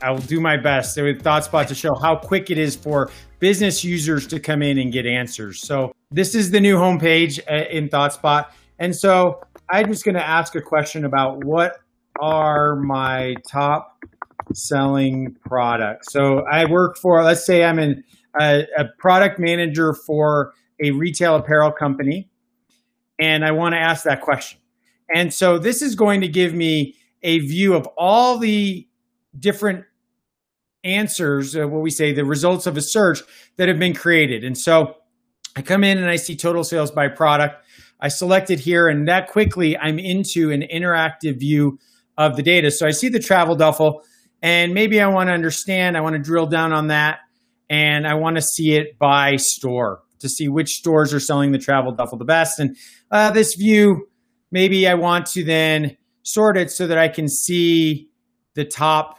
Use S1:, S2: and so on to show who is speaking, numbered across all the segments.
S1: I will do my best with ThoughtSpot to show how quick it is for business users to come in and get answers. So this is the new homepage uh, in ThoughtSpot. And so I'm just going to ask a question about what are my top selling products. So I work for, let's say I'm in a, a product manager for a retail apparel company, and I want to ask that question. And so this is going to give me a view of all the different answers, uh, what we say, the results of a search that have been created. And so I come in and I see total sales by product. I select it here, and that quickly I'm into an interactive view of the data. So I see the travel duffel, and maybe I want to understand, I want to drill down on that, and I want to see it by store to see which stores are selling the travel duffel the best. And uh, this view, maybe I want to then sort it so that I can see the top,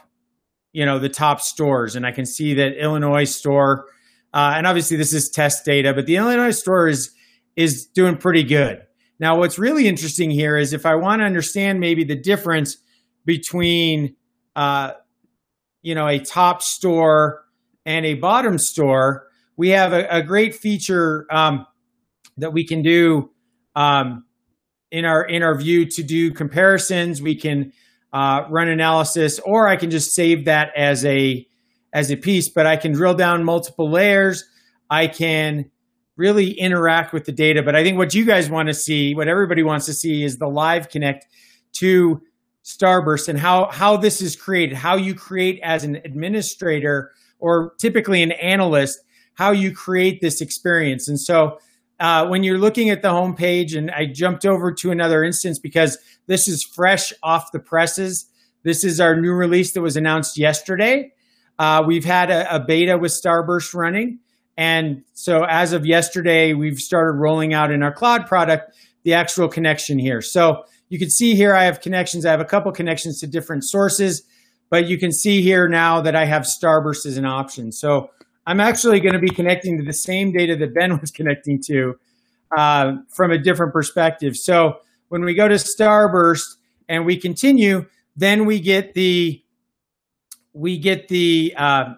S1: you know, the top stores, and I can see that Illinois store, uh, and obviously this is test data, but the Illinois store is is doing pretty good. Now, what's really interesting here is if I want to understand maybe the difference between, uh, you know, a top store and a bottom store, we have a, a great feature um, that we can do um, in our in our view to do comparisons. We can uh, run analysis, or I can just save that as a as a piece. But I can drill down multiple layers. I can really interact with the data. But I think what you guys want to see, what everybody wants to see, is the live connect to Starburst and how how this is created, how you create as an administrator or typically an analyst, how you create this experience. And so uh, when you're looking at the homepage, and I jumped over to another instance because this is fresh off the presses. This is our new release that was announced yesterday. Uh, we've had a, a beta with Starburst running. And so as of yesterday, we've started rolling out in our cloud product the actual connection here. So you can see here I have connections. I have a couple connections to different sources, but you can see here now that I have Starburst as an option. So I'm actually going to be connecting to the same data that Ben was connecting to uh, from a different perspective. So when we go to Starburst and we continue, then we get the we get the uh,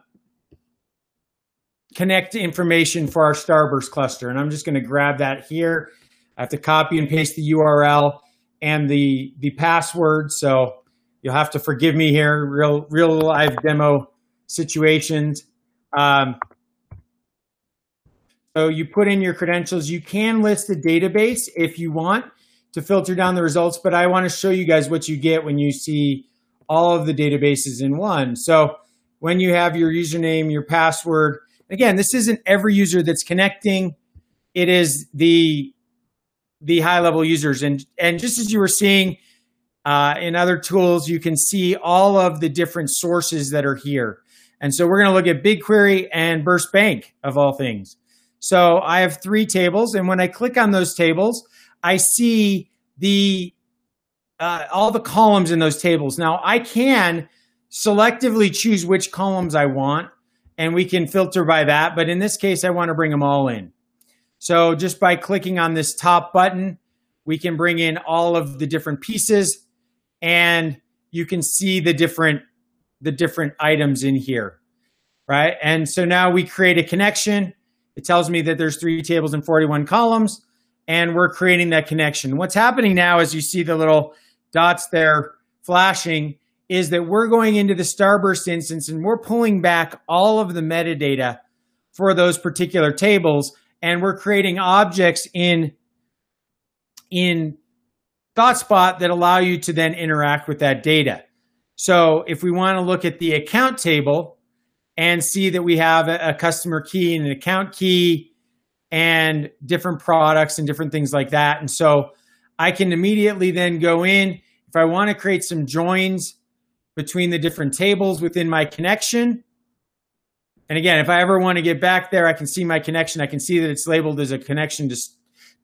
S1: connect information for our Starburst cluster. And I'm just going to grab that here. I have to copy and paste the URL and the the password. So you'll have to forgive me here. Real real live demo situations. Um, so you put in your credentials. You can list the database if you want to filter down the results, but I want to show you guys what you get when you see all of the databases in one. So when you have your username, your password, again, this isn't every user that's connecting. It is the the high level users. And, and just as you were seeing uh, in other tools, you can see all of the different sources that are here. And so we're going to look at BigQuery and Burst Bank of all things. So I have three tables. And when I click on those tables, I see the uh, all the columns in those tables. Now I can selectively choose which columns I want and we can filter by that. But in this case, I want to bring them all in. So just by clicking on this top button, we can bring in all of the different pieces and you can see the different the different items in here, right? And so now we create a connection. It tells me that there's three tables and 41 columns and we're creating that connection. What's happening now as you see the little dots there flashing is that we're going into the Starburst instance and we're pulling back all of the metadata for those particular tables and we're creating objects in in ThoughtSpot that allow you to then interact with that data. So if we want to look at the account table and see that we have a, customer key and an account key and different products and different things like that. And so I can immediately then go in if I want to create some joins between the different tables within my connection. And again, if I ever want to get back there, I can see my connection. I can see that it's labeled as a connection to,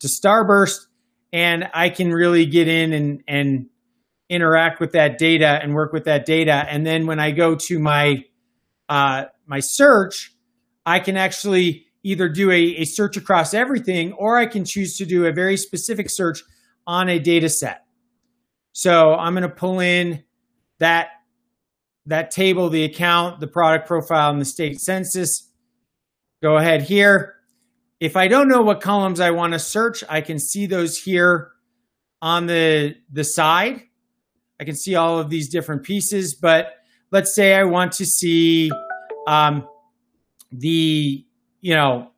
S1: to Starburst, and I can really get in and, and interact with that data and work with that data. And then when I go to my uh, my search, I can actually either do a, a search across everything, or I can choose to do a very specific search on a data set. So I'm going to pull in that that table, the account, the product profile, and the state census. Go ahead here. If I don't know what columns I want to search, I can see those here on the, the side. I can see all of these different pieces, but let's say I want to see um, the, you know,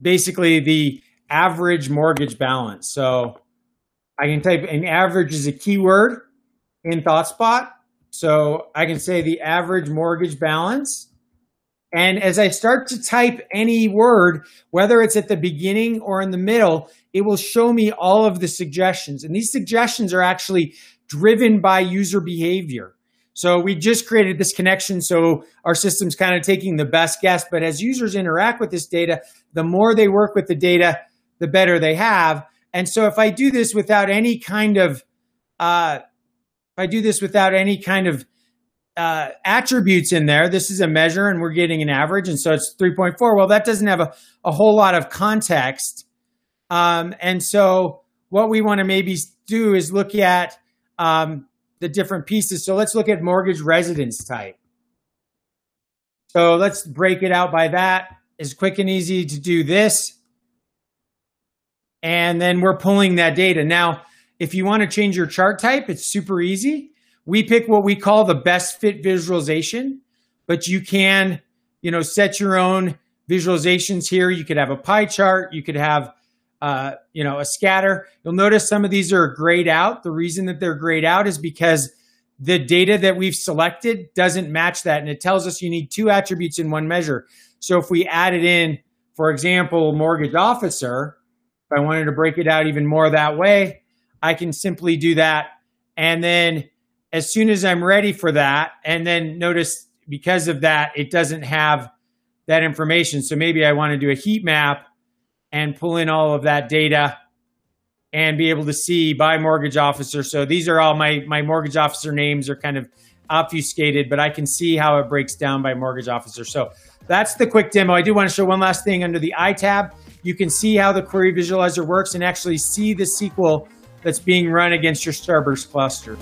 S1: basically the average mortgage balance. So I can type an average is a keyword in ThoughtSpot. So I can say the average mortgage balance. And as I start to type any word, whether it's at the beginning or in the middle, it will show me all of the suggestions. And these suggestions are actually driven by user behavior. So we just created this connection. So our system's kind of taking the best guess. But as users interact with this data, the more they work with the data, the better they have. And so if I do this without any kind of, uh, if I do this without any kind of uh, attributes in there, this is a measure and we're getting an average. And so it's 3.4. Well, that doesn't have a, a whole lot of context. Um, and so what we want to maybe do is look at um, the different pieces. So let's look at mortgage residence type. So let's break it out by that. It's quick and easy to do this. And then we're pulling that data. Now, if you want to change your chart type, it's super easy. We pick what we call the best fit visualization, but you can, you know, set your own visualizations here. You could have a pie chart. You could have uh, you know, a scatter. You'll notice some of these are grayed out. The reason that they're grayed out is because the data that we've selected doesn't match that. And it tells us you need two attributes in one measure. So if we added in, for example, mortgage officer, if I wanted to break it out even more that way, I can simply do that. And then as soon as I'm ready for that, and then notice because of that, it doesn't have that information. So maybe I want to do a heat map and pull in all of that data and be able to see by mortgage officer. So these are all my my mortgage officer names are kind of obfuscated, but I can see how it breaks down by mortgage officer. So that's the quick demo. I do want to show one last thing under the I tab. You can see how the query visualizer works and actually see the SQL that's being run against your Starburst cluster.